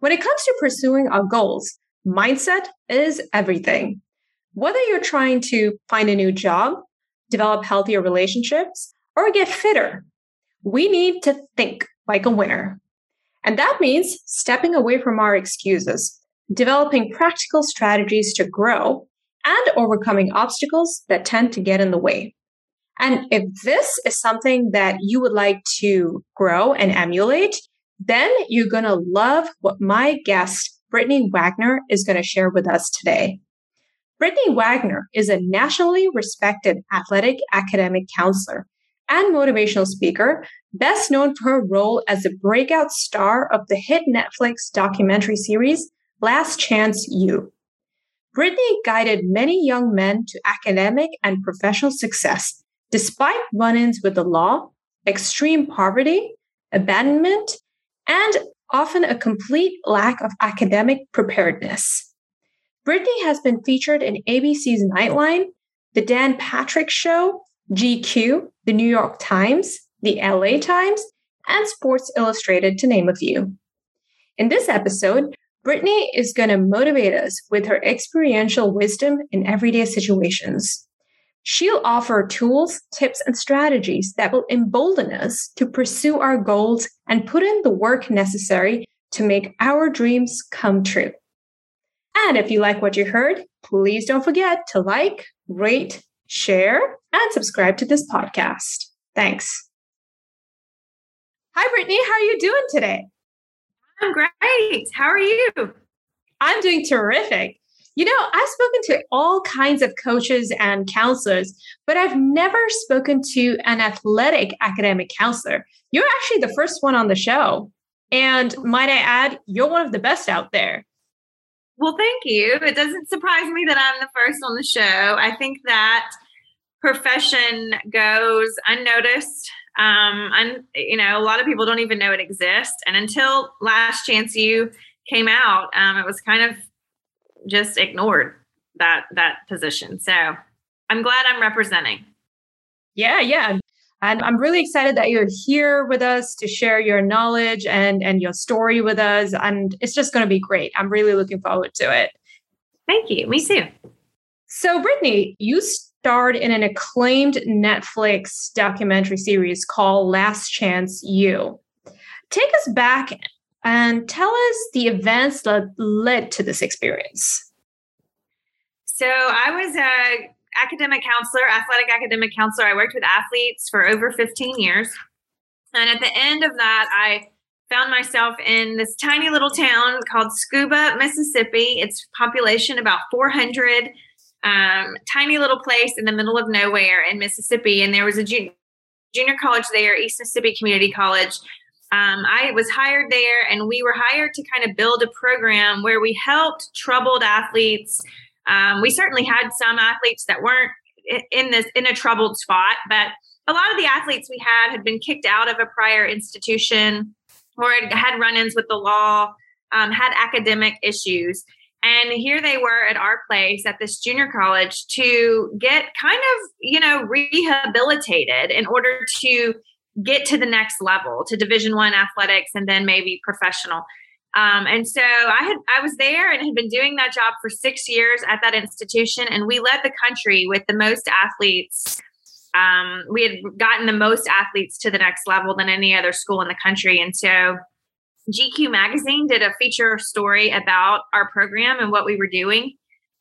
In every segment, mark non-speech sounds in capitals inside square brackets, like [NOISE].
When it comes to pursuing our goals, mindset is everything. Whether you're trying to find a new job, develop healthier relationships, or get fitter, we need to think like a winner. And that means stepping away from our excuses, developing practical strategies to grow, and overcoming obstacles that tend to get in the way. And if this is something that you would like to grow and emulate, then you're going to love what my guest, Brittany Wagner, is going to share with us today. Brittany Wagner is a nationally respected athletic academic counselor and motivational speaker, best known for her role as the breakout star of the hit Netflix documentary series Last Chance U. Brittany guided many young men to academic and professional success, despite run ins with the law, extreme poverty, abandonment, and often a complete lack of academic preparedness. Brittany has been featured in ABC's Nightline, The Dan Patrick Show, GQ, The New York Times, The LA Times, and Sports Illustrated, to name a few. In this episode, Brittany is going to motivate us with her experiential wisdom in everyday situations. She'll offer tools, tips, and strategies that will embolden us to pursue our goals and put in the work necessary to make our dreams come true. And if you like what you heard, please don't forget to like, rate, share, and subscribe to this podcast. Thanks. Hi, Brittany. How are you doing today? I'm great. How are you? I'm doing terrific. You know, I've spoken to all kinds of coaches and counselors, but I've never spoken to an athletic academic counselor. You're actually the first one on the show. And might I add, you're one of the best out there. Well, thank you. It doesn't surprise me that I'm the first on the show. I think that profession goes unnoticed. Um, and you know, a lot of people don't even know it exists. And until Last Chance U came out, um, it was kind of just ignored that that position. So I'm glad I'm representing. Yeah, yeah. And I'm really excited that you're here with us to share your knowledge and and your story with us. And it's just going to be great. I'm really looking forward to it. Thank you. Me too. So, Brittany, you starred in an acclaimed Netflix documentary series called Last Chance U. Take us back and tell us the events that led to this experience. So I was a academic counselor, athletic academic counselor. I worked with athletes for over 15 years. And at the end of that, I found myself in this tiny little town called Scooba, Mississippi. It's population about 400, um, tiny little place in the middle of nowhere in Mississippi. And there was a junior, junior college there, East Mississippi Community College, um, I was hired there, and we were hired to kind of build a program where we helped troubled athletes. Um, we certainly had some athletes that weren't in this in a troubled spot, but a lot of the athletes we had had been kicked out of a prior institution or had run-ins with the law, um, had academic issues. And here they were at our place at this junior college to get kind of, you know, rehabilitated in order to get to the next level to division one athletics and then maybe professional. Um, and so i had i was there and had been doing that job for six years at that institution and we led the country with the most athletes. Um, we had gotten the most athletes to the next level than any other school in the country. And so gq magazine did a feature story about our program and what we were doing.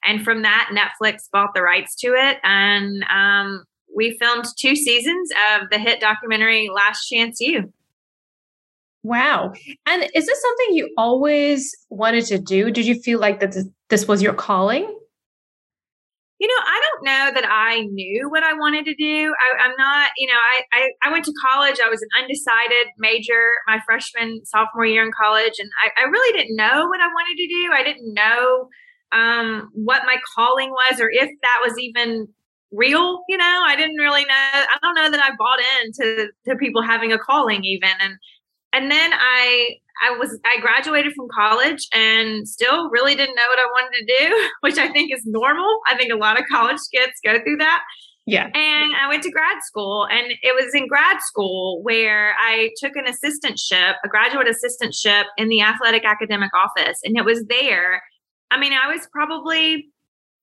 And from that, Netflix bought the rights to it. And um, we filmed two seasons of the hit documentary Last Chance U. Wow. And is this something you always wanted to do? Did you feel like that this was your calling? You know, I don't know that I knew what I wanted to do. I, am not, you know, I, I, I went to college. I was an undecided major my freshman, sophomore year in college, and I, I really didn't know what I wanted to do. I didn't know um, what my calling was or if that was even real. You know, I didn't really know. I don't know that I bought into to people having a calling even, and and then I I was I graduated from college and still really didn't know what I wanted to do, [LAUGHS] which I think is normal. I think a lot of college kids go through that. Yeah. And I went to grad school and it was in grad school where I took an assistantship, a graduate assistantship in the athletic academic office and it was there. I mean, I was probably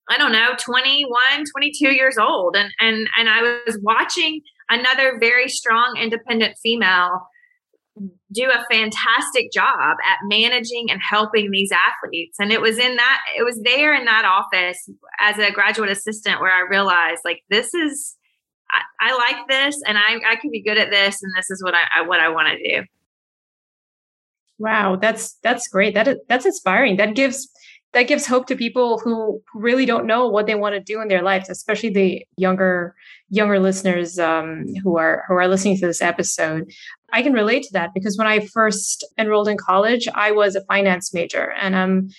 I don't know, 21, 22 years old and and and I was watching another very strong independent female do a fantastic job at managing and helping these athletes. And it was in that, it was there in that office as a graduate assistant where I realized like, this is, I, I like this and I, I can be good at this. And this is what I, I what I want to do. Wow. That's, that's great. That, that's inspiring. That gives, that gives hope to people who really don't know what they want to do in their lives, especially the younger younger listeners um, who are who are listening to this episode. I can relate to that because when I first enrolled in college, I was a finance major, and I'm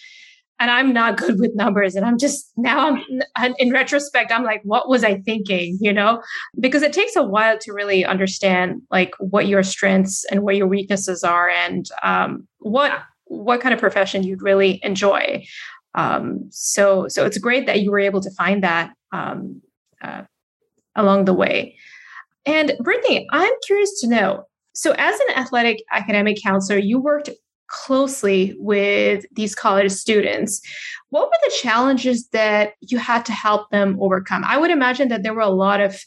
and I'm not [LAUGHS] good with numbers. And I'm just now I'm in retrospect, I'm like, what was I thinking? You know, because it takes a while to really understand like what your strengths and what your weaknesses are, and um, what what kind of profession you'd really enjoy. Um, so so it's great that you were able to find that um, uh, along the way. And Brittany, I'm curious to know. So, as an athletic academic counselor, you worked closely with these college students. What were the challenges that you had to help them overcome? I would imagine that there were a lot of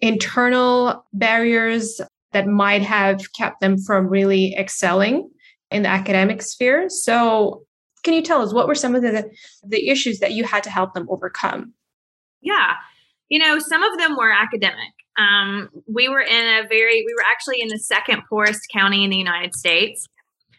internal barriers that might have kept them from really excelling in the academic sphere. So, can you tell us what were some of the the issues that you had to help them overcome? Yeah, you know, some of them were academic. Um, we were in a very, we were actually in the second poorest county in the United States.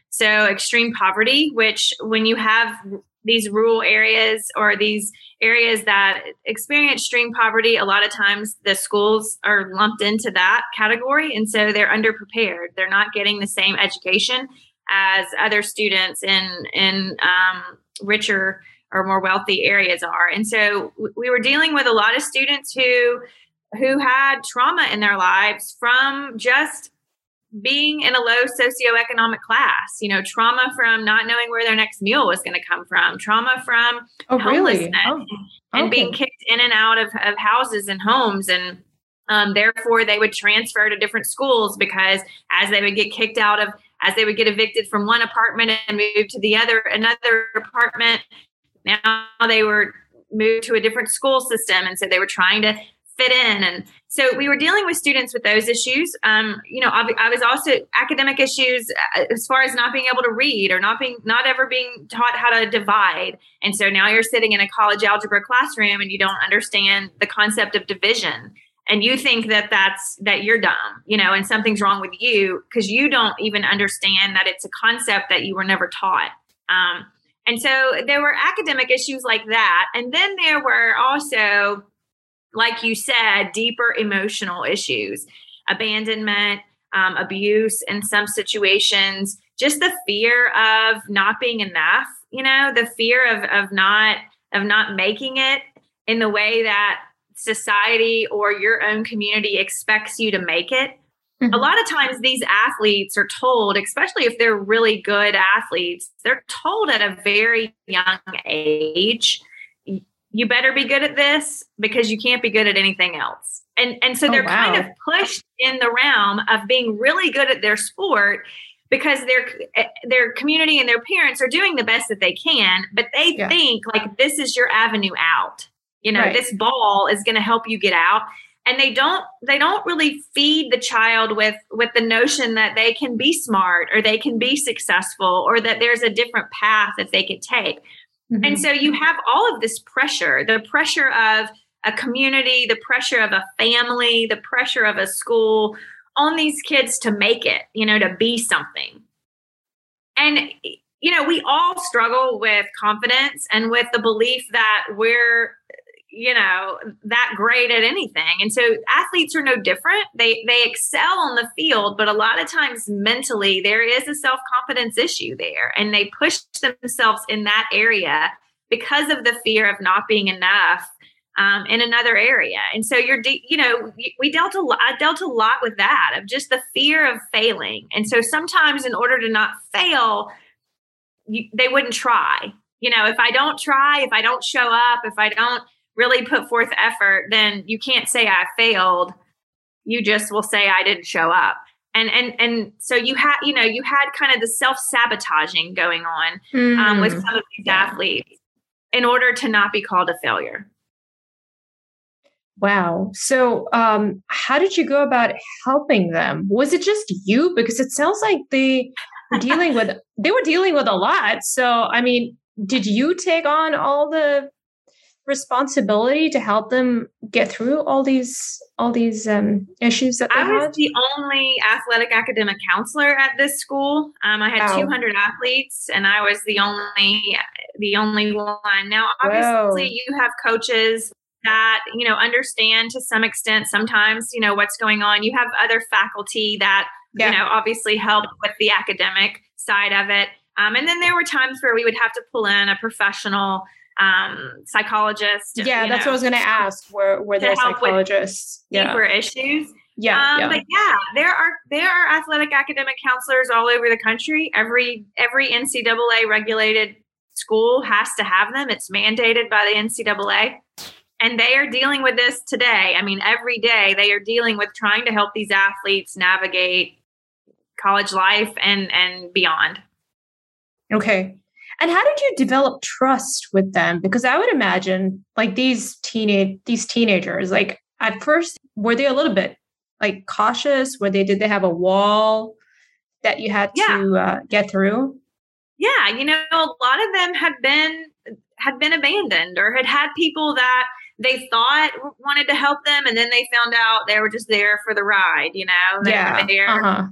So, extreme poverty, which when you have these rural areas or these areas that experience extreme poverty, a lot of times the schools are lumped into that category. And so they're underprepared. They're not getting the same education as other students in in um, richer or more wealthy areas are. And so we were dealing with a lot of students who who had trauma in their lives from just being in a low socioeconomic class, you know, trauma from not knowing where their next meal was going to come from, trauma from oh, homelessness really? oh, and being kicked in and out of, of houses and homes and um, therefore they would transfer to different schools because as they would get kicked out of as they would get evicted from one apartment and move to the other another apartment. Now they were moved to a different school system and so they were trying to fit in. And so we were dealing with students with those issues. Um, you know I, I, was also academic issues uh, as far as not being able to read or not being not ever being taught how to divide. And so now you're sitting in a college algebra classroom and you don't understand the concept of division and you think that that's that you're dumb you know and something's wrong with you because you don't even understand that it's a concept that you were never taught. Um, and so there were academic issues like that and then there were also like you said deeper emotional issues abandonment um, abuse in some situations just the fear of not being enough you know the fear of of not of not making it in the way that society or your own community expects you to make it. Mm-hmm. A lot of times, these athletes are told, especially if they're really good athletes, they're told at a very young age, you better be good at this because you can't be good at anything else. And, and so oh, they're wow. kind of pushed in the realm of being really good at their sport because their eh, their community and their parents are doing the best that they can, but they yeah. think like this is your avenue out you know right. this ball is going to help you get out and they don't they don't really feed the child with with the notion that they can be smart or they can be successful or that there's a different path that they could take Mm-hmm. And so you have all of this pressure the pressure of a community, the pressure of a family, the pressure of a school on these kids to make it, you know, to be something. And, you know, we all struggle with confidence and with the belief that we're you know that great at anything. And so athletes are no different. They they excel on the field but a lot of times mentally there is a self-confidence issue there and they push themselves in that area because of the fear of not being enough um, in another area. And so you're de- you know we dealt a lot i dealt a lot with that of just the fear of failing. And so sometimes in order to not fail you, they wouldn't try. You know if i don't try if i don't show up if i don't really put forth effort, then you can't say I failed. You just will say I didn't show up. And and and so you had you know you had kind of the self sabotaging going on mm. um, with mm-hmm. some of these yeah. athletes in order to not be called a failure. Wow. So, um, how did you go about helping them? Was it just you? Because it sounds like they were dealing with they were dealing with a lot. So, I mean, did you take on all the responsibility to help them get through all these all these um, issues that I was had? the only athletic academic counselor at this school. Um, I had wow. 200 athletes, and I was the only the only one. Now, obviously, Whoa. you have coaches that you know understand to some extent sometimes you know what's going on you have other faculty that yeah. you know obviously help with the academic side of it um, and then there were times where we would have to pull in a professional um, psychologists. Yeah, that's know, what I was going to ask. Were were there psychologists? Deeper yeah. issues. Yeah, um, yeah, but yeah, there are there are athletic academic counselors all over the country. Every every NCAA regulated school has to have them. It's mandated by the NCAA, and they are dealing with this today. I mean, every day they are dealing with trying to help these athletes navigate college life and and beyond. Okay. And how did you develop trust with them? Because I would imagine like these teenage these teenagers, like at first, were they a little bit like cautious? Were they did they have a wall that you had yeah. to uh, get through? Yeah, you know, a lot of them had been had been abandoned or had had people that they thought wanted to help them and then they found out they were just there for the ride you know they yeah. there uh-huh.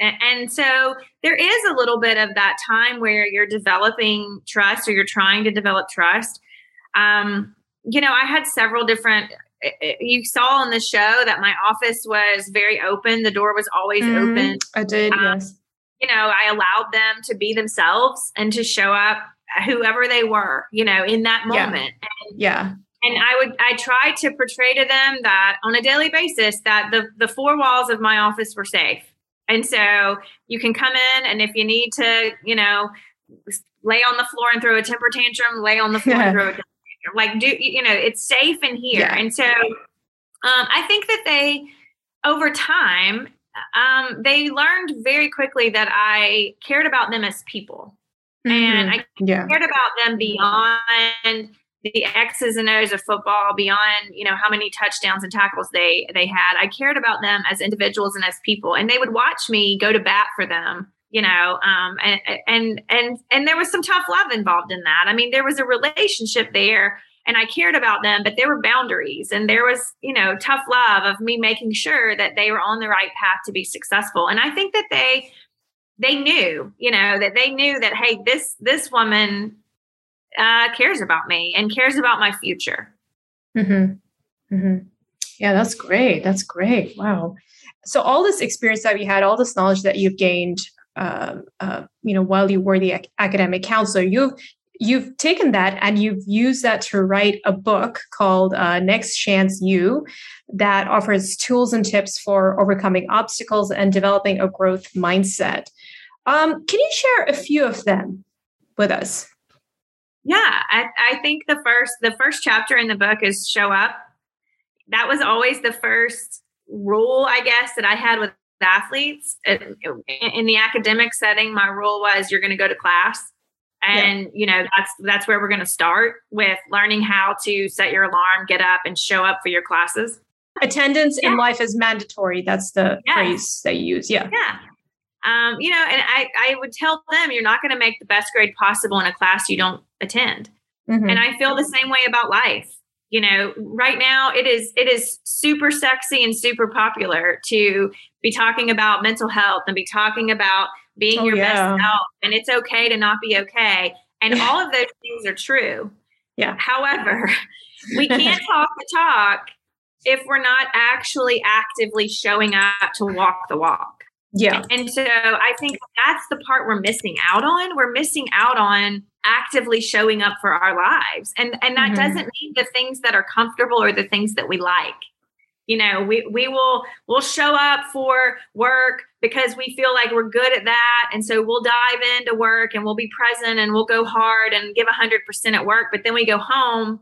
And so there is a little bit of that time where you're developing trust or you're trying to develop trust. Um, you know, I had several different. Eh, eh, you saw on the show that my office was very open. The door was always mm, open. I did, um, yes. You know, I allowed them to be themselves and to show up whoever they were, you know, in that moment. Yeah. And, yeah. And I would, I tried to portray to them that on a daily basis that the the four walls of my office were safe and so you can come in, and if you need to, you know, lay on the floor and throw a temper tantrum, lay on the floor and [LAUGHS] throw a temper tantrum. Like, do you know, it's safe in here. Yeah. And so um, I think that they, over time, um, they learned very quickly that I cared about them as people. Mm-hmm. And I yeah. cared about them beyond the X's and O's of football beyond, you know, how many touchdowns and tackles they they had. I cared about them as individuals and as people, and they would watch me go to bat for them. You know, um, and and and and there was some tough love involved in that. I mean, there was a relationship there, and I cared about them, but there were boundaries, and there was, you know, tough love of me making sure that they were on the right path to be successful. And I think that they they knew, you know, that they knew that hey, this this woman uh, cares about me and cares about my future. Mm-hmm. Mm-hmm. Yeah, that's great. That's great. Wow. So all this experience that you had, all this knowledge that you've gained, uh, uh, you know, while you were the ac- academic counselor, you've you've taken that and you've used that to write a book called uh, Next Chance U that offers tools and tips for overcoming obstacles and developing a growth mindset. Um, can you share a few of them with us? Yeah, I, I think the first the first chapter in the book is show up. That was always the first rule, I guess, that I had with athletes in the academic setting. My rule was you're going to go to class, and yeah. you know that's that's where we're going to start with learning how to set your alarm, get up, and show up for your classes. Attendance yeah. in life is mandatory. That's the yes. phrase that you use. Yeah. Yeah. Um, you know, and I, I would tell them you're not going to make the best grade possible in a class you don't attend. Mm-hmm. And I feel the same way about life. You know, right now it is it is super sexy and super popular to be talking about mental health and be talking about being oh, your yeah. best self and it's okay to not be okay. And [LAUGHS] all of those things are true. Yeah. However, we can't talk the talk if we're not actually actively showing up to walk the walk. Yeah. And so I think that's the part we're missing out on. We're missing out on actively showing up for our lives. And and that mm-hmm. doesn't mean the things that are comfortable or the things that we like. You know, we we will we'll show up for work because we feel like we're good at that. And so we'll dive into work and we'll be present and we'll go hard and give 100% at work, but then we go home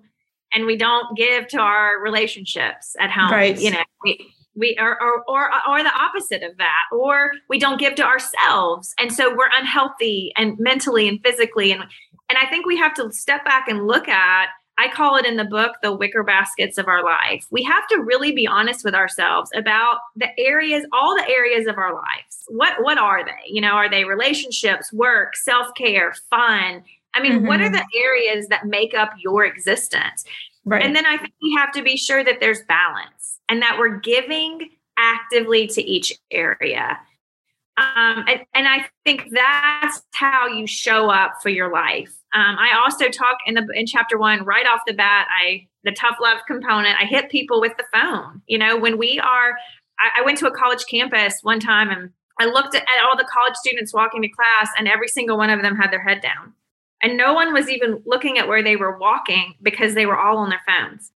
and we don't give to our relationships at home. Right. You know, we, we are or or or the opposite of that or we don't give to ourselves. And so we're unhealthy and mentally and physically. And and i think we have to step back and look at i call it in the book the wicker baskets of our life. We have to really be honest with ourselves about the areas all the areas of our lives. What what are they? You know are they relationships work self-care fun? I mean mm-hmm. what are mm-hmm. the areas that make up your existence right and then i think we have to be sure that there's balance and that we're giving actively to each area. Um, and, and, I think that's how you show up for your life. Um, I also talk in the in chapter one right off the bat. I the tough love component. I hit people with the phone. You know, when we are, I, I went to a college campus one time and I looked at, at all the college students walking to class, and every single one of them had their head down, and no one was even looking at where they were walking because they were all on their phones.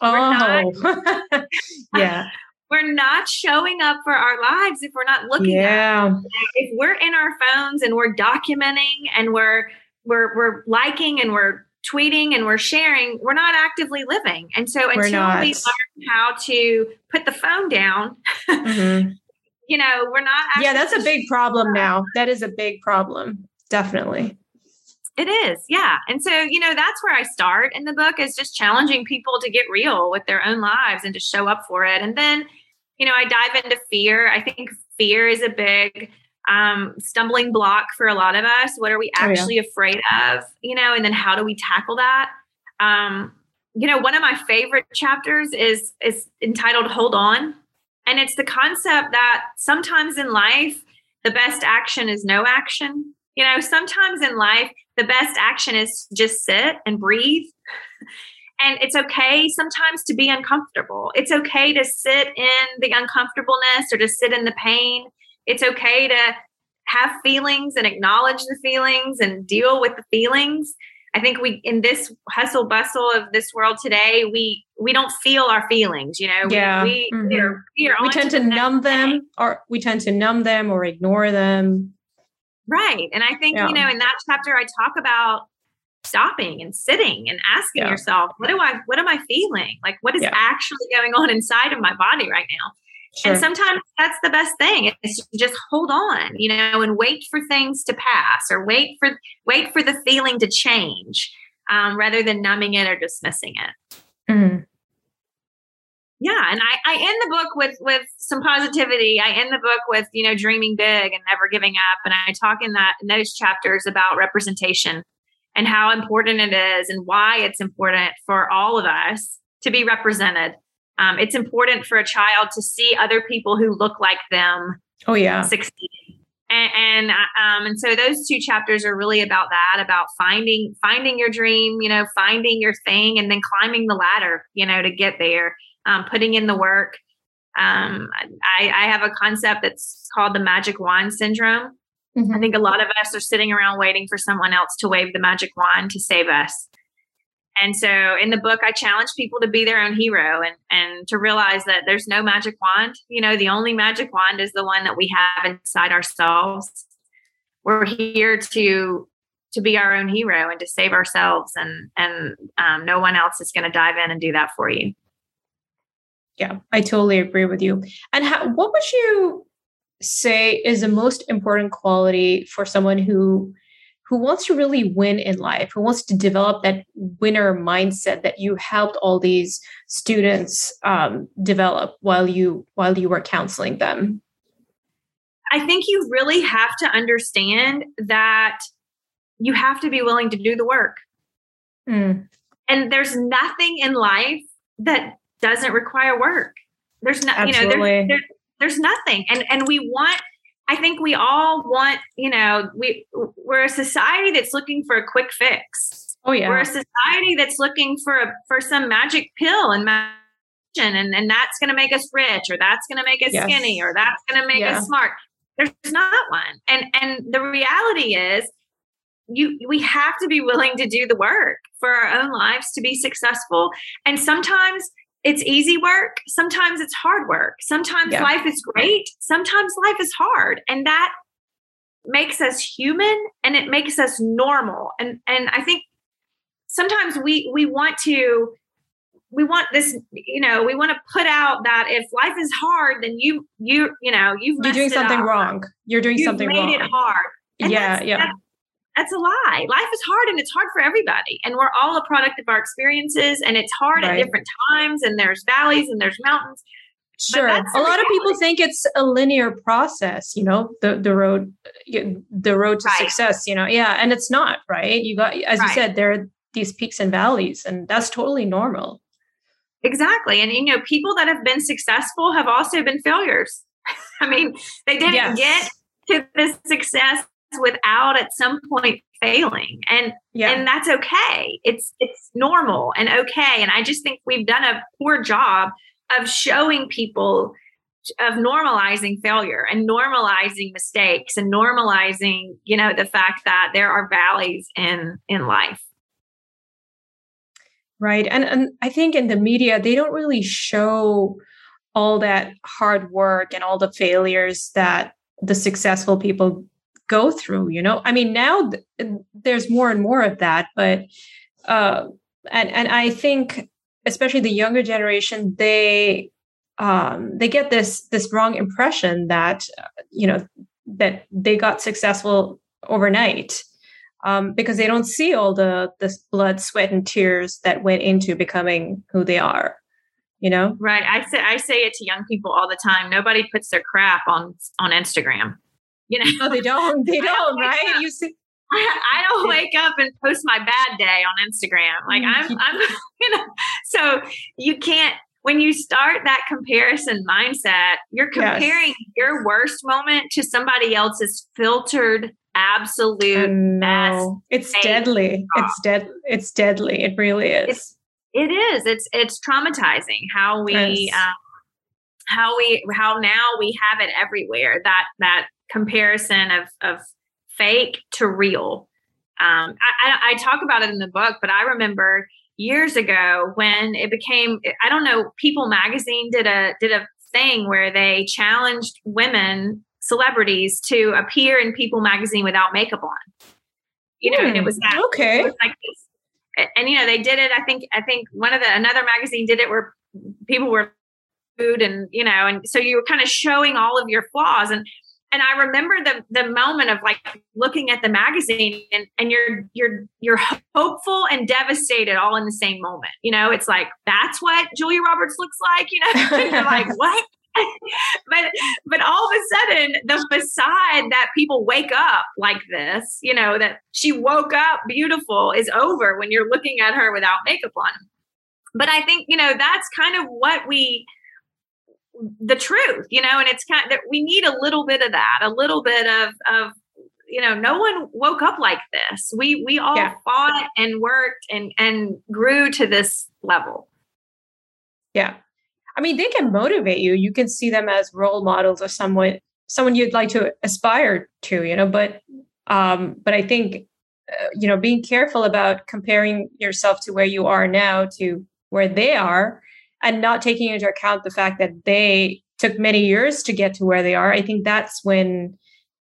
Oh, [LAUGHS] yeah. [LAUGHS] We're not showing up for our lives if we're not looking yeah. at If we're in our phones and we're documenting and we're we're we're liking and we're tweeting and we're sharing, we're not actively living. And so until we learn how to put the phone down, mm-hmm. [LAUGHS] you know, we're not. Yeah, that's a big problem now. That is a big problem. Definitely. It is, yeah. And so, you know, that's where I start in the book is just challenging people to get real with their own lives and to show up for it. And then, you know, I dive into fear. I think fear is a big um, stumbling block for a lot of us. What are we actually oh, yeah. afraid of? You know, and then how do we tackle that? Um, you know, one of my favorite chapters is is entitled "Hold On," and it's the concept that sometimes in life the best action is no action. You know, sometimes in life the best action is just sit and breathe. And it's okay sometimes to be uncomfortable. It's okay to sit in the uncomfortableness or to sit in the pain. It's okay to have feelings and acknowledge the feelings and deal with the feelings. I think we in this hustle bustle of this world today, we we don't feel our feelings. You know, yeah, we we, mm-hmm. we, are, we, are we tend to, to numb them, or we tend to numb them or ignore them. Right. And I think, yeah. you know, in that chapter, I talk about stopping and sitting and asking yeah. yourself, what do I, what am I feeling? Like, what is yeah. actually going on inside of my body right now? Sure. And sometimes that's the best thing is to just hold on, you know, and wait for things to pass or wait for, wait for the feeling to change um, rather than numbing it or dismissing it. Mm-hmm yeah and I, I end the book with with some positivity. I end the book with you know dreaming big and never giving up. And i talk in that in those chapters about representation and how important it is and why it's important for all of us to be represented. Um, it's important for a child to see other people who look like them oh yeah. succeed. And and, uh, um, and so those two chapters are really about that about finding finding your dream you know finding your thing and then climbing the ladder you know to get there um, putting in the work. Um, I, I, have a concept that's called the magic wand syndrome. Mm-hmm. I think a lot of us are sitting around waiting for someone else to wave the magic wand to save us. And so in the book, I challenge people to be their own hero and, and to realize that there's no magic wand. You know, the only magic wand is the one that we have inside ourselves. We're here to to be our own hero and to save ourselves and and um, no one else is going to dive in and do that for you yeah, I totally agree with you. And how, what would you say is the most important quality for someone who who wants to really win in life, who wants to develop that winner mindset that you helped all these students um, develop while you while you were counseling them? I think you really have to understand that you have to be willing to do the work. Mm. And there's nothing in life that doesn't require work. There's not, you know, there's, there, there's nothing. And and we want I think we all want, you know, we we're a society that's looking for a quick fix. Oh yeah. We're a society that's looking for a, for some magic pill and magic and and that's going to make us rich or that's going to make us yes. skinny or that's going to make yeah. us smart. There's not one. And and the reality is you we have to be willing to do the work for our own lives to be successful. And sometimes it's easy work, sometimes it's hard work. Sometimes yeah. life is great, sometimes life is hard. And that makes us human and it makes us normal. And and I think sometimes we we want to we want this you know we want to put out that if life is hard then you you you know you've you're doing something up. wrong you're doing you've something made wrong it hard and yeah yeah that, that's a lie life is hard and it's hard for everybody and we're all a product of our experiences and it's hard right. at different times and there's valleys and there's mountains sure a lot of people think it's a linear process you know the the road the road to right. success you know yeah and it's not right you got as right. you said there are these peaks and valleys and that's totally normal Exactly. And, you know, people that have been successful have also been failures. [LAUGHS] I mean, they didn't yes. get to the success without at some point failing. And yeah. and that's okay. It's it's normal and okay. And i just think we've done a poor job of showing people of normalizing failure and normalizing mistakes and normalizing you know the fact that there are valleys in in life. Right. And and i think in the media they don't really show all that hard work and all the failures that the successful people go through you know i mean now th- there's more and more of that but uh and and i think especially the younger generation they um they get this this wrong impression that uh, you know that they got successful overnight um, because they don't see all the the blood, sweat, and tears that went into becoming who they are. You know, right? I say I say it to young people all the time. Nobody puts their crap on on Instagram. You know, no, they don't. [LAUGHS] They don't. right? Up. You see. [LAUGHS] I don't wake up and post my bad day on Instagram. Like I'm, mm-hmm. I'm, [LAUGHS] you know, so you can't, when you start that comparison mindset, you're comparing yes. your worst moment to somebody else's filtered absolute no. It's deadly. It's dead. It's deadly. It really is. It's, it is. It's it's traumatizing how we yes. um, how we how now we have it everywhere. That that comparison of of fake to real. Um, I, I, talk about it in the book, but I remember years ago when it became I don't know. People Magazine did a did a thing where they challenged women celebrities to appear in People magazine without makeup on. You know, mm, and it was that okay. Was like this, and you know, they did it. I think I think one of the another magazine did it where people were food and you know, and so you were kind of showing all of your flaws and and I remember the the moment of like looking at the magazine and, and you're you're you're hopeful and devastated all in the same moment. You know, it's like that's what Julia Roberts looks like. You know, [LAUGHS] you're like [LAUGHS] what? [LAUGHS] but but all of a sudden the facade that people wake up like this you know that she woke up beautiful is over when you're looking at her without makeup on but i think you know that's kind of what we the truth you know and it's kind of that we need a little bit of that a little bit of of you know no one woke up like this we we all yeah. fought and worked and and grew to this level yeah I mean, they can motivate you. You can see them as role models or someone someone you'd like to aspire to, you know. But um, but I think uh, you know being careful about comparing yourself to where you are now to where they are, and not taking into account the fact that they took many years to get to where they are. I think that's when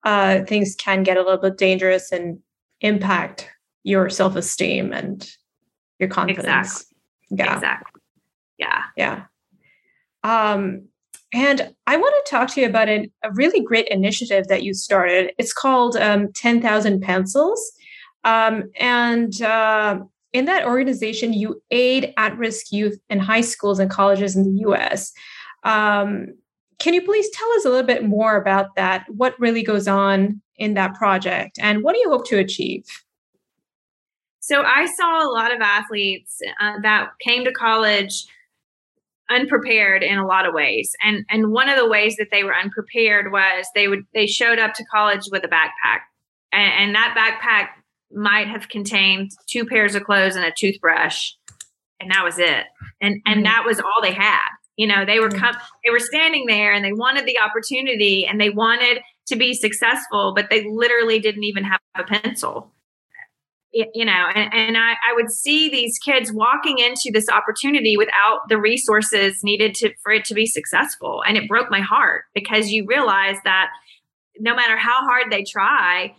uh, things can get a little bit dangerous and impact your self esteem and your confidence. Exactly. Yeah. Exactly. Yeah. Yeah. Um, and I want to talk to you about an, a really great initiative that you started. It's called um, 10,000 Pencils. Um, and uh, in that organization, you aid at risk youth in high schools and colleges in the US. Um, can you please tell us a little bit more about that? What really goes on in that project and what do you hope to achieve? So I saw a lot of athletes uh, that came to college unprepared in a lot of ways. And and one of the ways that they were unprepared was they would they showed up to college with a backpack. And, and that backpack might have contained two pairs of clothes and a toothbrush and that was it. And and mm-hmm. that was all they had. You know, they were come they were standing there and they wanted the opportunity and they wanted to be successful, but they literally didn't even have a pencil you know and, and I, I, would see these kids walking into this opportunity without the resources needed to for it to be successful and it broke my heart because you realize that no matter how hard they try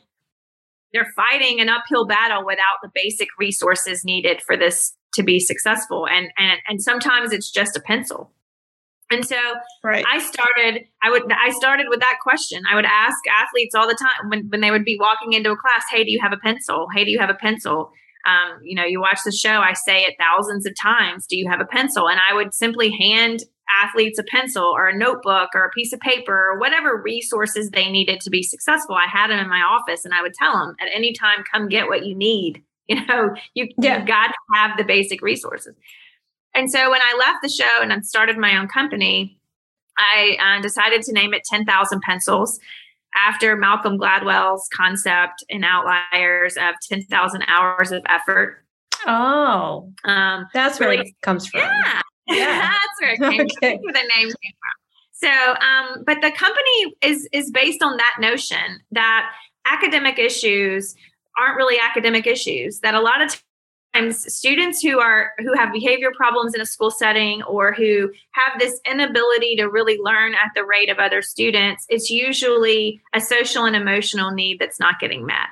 they're fighting an uphill battle without the basic resources needed for this to be successful and and and sometimes it's just a pencil and so right. I started, I would, I started with that question. I would ask athletes all the time when, when they would be walking into a class, Hey, do you have a pencil? Hey, do you have a pencil? Um, you know, you watch the show, I say it thousands of times, do you have a pencil? And I would simply hand athletes a pencil or a notebook or a piece of paper or whatever resources they needed to be successful. I had them in my office and I would tell them at any time, come get what you need. [LAUGHS] You know, you, yeah. you've got to have the basic resources. And so when I left the show and I started my own company, I uh, decided to name it 10,000 Pencils after Malcolm Gladwell's concept in Outliers of 10,000 hours of effort. Oh, um, that's where really, it comes from. Yeah, yeah. [LAUGHS] that's where it came okay. where the name came from. So, um, but the company is is based on that notion that academic issues aren't really academic issues. That a lot of times students who are who have behavior problems in a school setting or who have this inability to really learn at the rate of other students it's usually a social and emotional need that's not getting met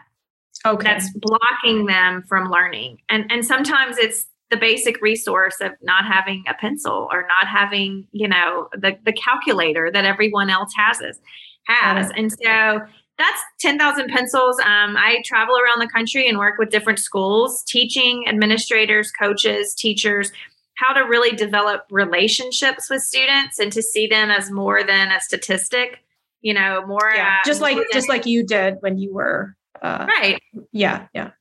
okay that's blocking them from learning and and sometimes it's the basic resource of not having a pencil or not having you know the the calculator that everyone else has has and so that's 10,000 pencils. Um, I travel around the country and work with different schools, teaching administrators, coaches, teachers how to really develop relationships with students and to see them as more than a statistic. You know, more yeah, uh, just like just like you did when you were uh, right. Yeah, yeah.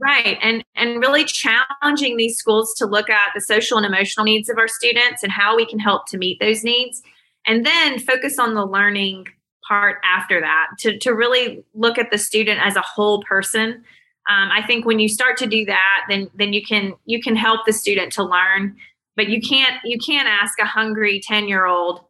Right. And and really challenging these schools to look at the social and emotional needs of our students and how we can help to meet those needs. And then focus on the learning part after that to, to really look at the student as a whole person um, i think when you start to do that then then you can you can help the student to learn but you can't you can't ask a hungry 10 year old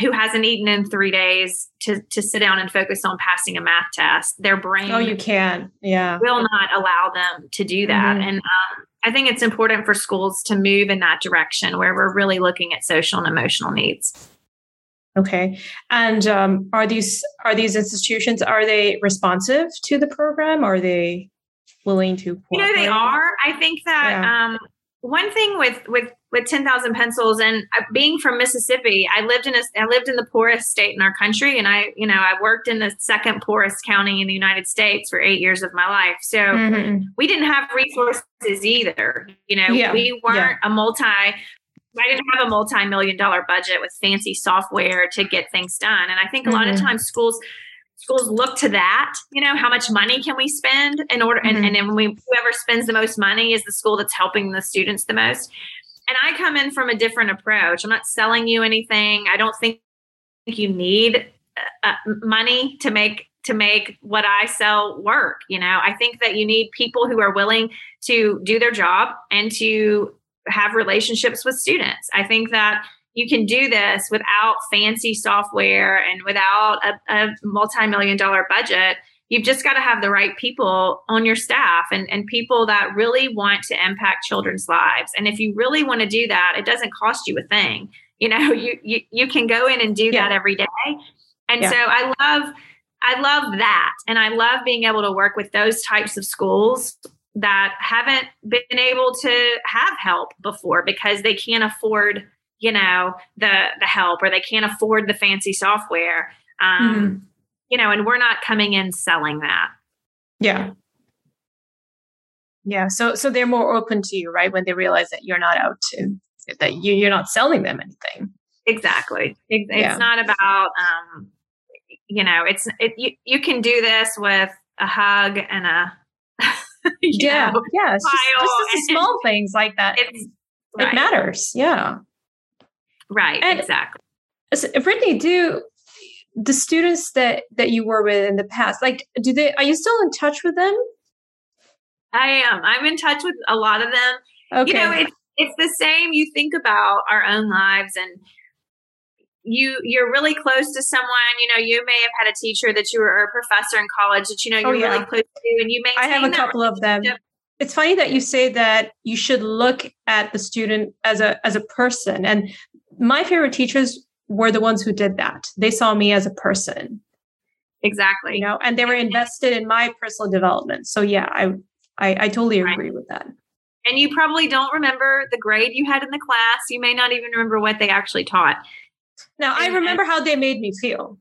who hasn't eaten in three days to to sit down and focus on passing a math test their brain oh you can yeah will not allow them to do that mm-hmm. and um, i think it's important for schools to move in that direction where we're really looking at social and emotional needs Okay, and um, are these are these institutions are they responsive to the program? Are they willing to? You know, they are. I think that yeah. um, one thing with with with ten thousand pencils and being from Mississippi, I lived in a I lived in the poorest state in our country, and I you know I worked in the second poorest county in the United States for eight years of my life. So mm-hmm. we didn't have resources either. You know, yeah. we weren't yeah. a multi I didn't have a multi-million dollar budget with fancy software to get things done. And I think a mm-hmm. lot of mm-hmm. times schools schools look to that, you know, how much money can we spend in order mm-hmm. and, and then we, whoever spends the most money is the school that's helping the students the most. And I come in from a different approach. I'm not selling you anything. I don't think you need uh, uh money to make to make what I sell work. You know, I think that you need people who are willing to do their job and to have relationships with students. I think that you can do this without fancy software and without a, a multi-million dollar budget. You've just got to have the right people on your staff and, and people that really want to impact children's lives. And if you really want to do that, it doesn't cost you a thing. You know, [LAUGHS] you you, you can go in and do yeah. that every day. And yeah. so I love I love that. And I love being able to work with those types of schools that haven't been able to have help before because they can't afford you know the the help or they can't afford the fancy software um mm-hmm. You know and we're not coming in selling that yeah yeah so so they're more open to you right when they realize that you're not out to that you, you're not selling them anything exactly. It's, yeah. not about, um, you know, it's it. You, you can do this with a hug and a [LAUGHS] yeah, know, yeah, it's just, just the small things like that. It's, it right. matters. Yeah, right. And exactly. Brittany, do the students that that you were with in the past, like, do they? Are you still in touch with them? I am. I'm in touch with a lot of them. Okay. You know, it's it's the same. You think about our own lives and you you're really close to someone you know you may have had a teacher that you were a professor in college that you know oh, you're oh, yeah. really close to and you may i have a couple of them it's funny that you say that you should look at the student as a as a person and my favorite teachers were the ones who did that they saw me as a person exactly you know and they were invested in my personal development so yeah i i, I totally agree right. with that and you probably don't remember the grade you had in the class you may not even remember what they actually taught now I remember how they made me feel.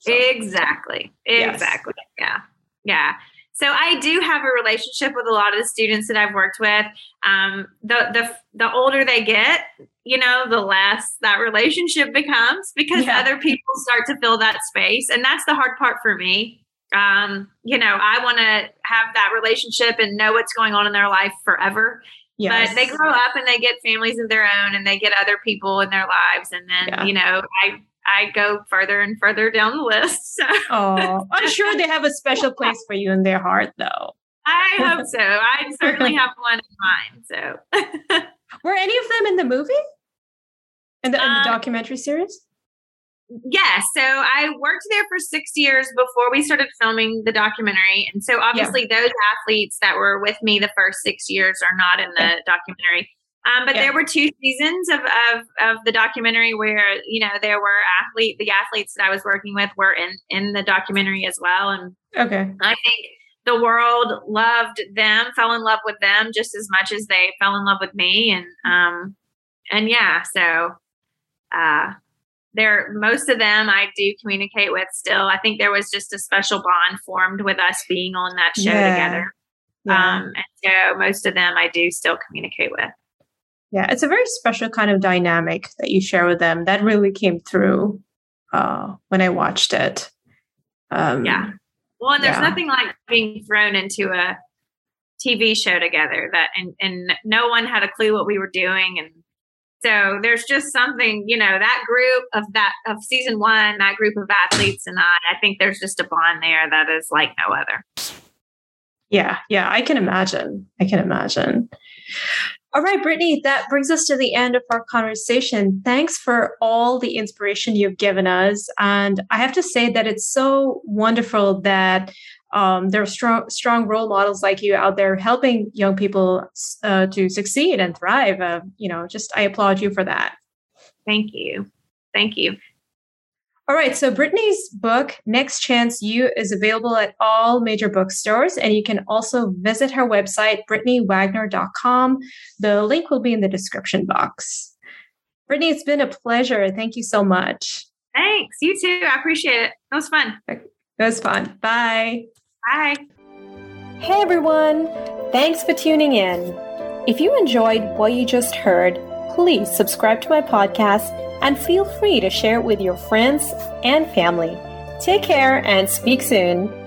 So. Exactly. Exactly. Yes. Yeah. Yeah. So I do have a relationship with a lot of the students that I've worked with. Um, the the the older they get, you know, the less that relationship becomes because yeah. other people start to fill that space, and that's the hard part for me. Um, you know, I want to have that relationship and know what's going on in their life forever. Yes. But they grow up and they get families of their own and they get other people in their lives. And then, yeah. you know, I I go further and further down the list. [LAUGHS] So. Oh, I'm [LAUGHS] sure they have a special place for you in their heart, though. I hope [LAUGHS] so. I certainly have one in mind. So, were any of them in the movie? In the, in the um, documentary series? Yes. So I worked there for six years before we started filming the documentary. And so obviously yeah. those athletes that were with me the first six years are not in the yeah. documentary. Um, but yeah. there were two seasons of, of, of the documentary where, you know, there were athlete, the athletes that I was working with were in, in the documentary as well. And okay. I think the world loved them, fell in love with them just as much as they fell in love with me. And, um, and yeah, so, uh, there most of them I do communicate with still. I think there was just a special bond formed with us being on that show yeah. together. Yeah. Um, and so most of them I do still communicate with. Yeah, it's a very special kind of dynamic that you share with them. That really came through uh, when I watched it. Um, yeah. Well, and there's yeah. nothing like being thrown into a TV show together that, and, and no one had a clue what we were doing. And so there's just something, you know, that group of that of season one, that group of athletes and I, I think there's just a bond there that is like no other. Yeah, yeah, I can imagine. I can imagine. All right, Brittany, that brings us to the end of our conversation. Thanks for all the inspiration you've given us. And I have to say that it's so wonderful that um, there are strong, strong role models like you out there helping young people uh, to succeed and thrive. Uh, you know, just I applaud you for that. Thank you. Thank you. All right. So Brittany's book, Next Chance U, is available at all major bookstores. And you can also visit her website, brittanyWagner.com. The link will be in the description box. Brittany, it's been a pleasure. Thank you so much. Thanks. You too. I appreciate it. It was fun. It was fun. Bye. Bye. Hey everyone! Thanks for tuning in. If you enjoyed what you just heard, please subscribe to my podcast and feel free to share it with your friends and family. Take care and speak soon.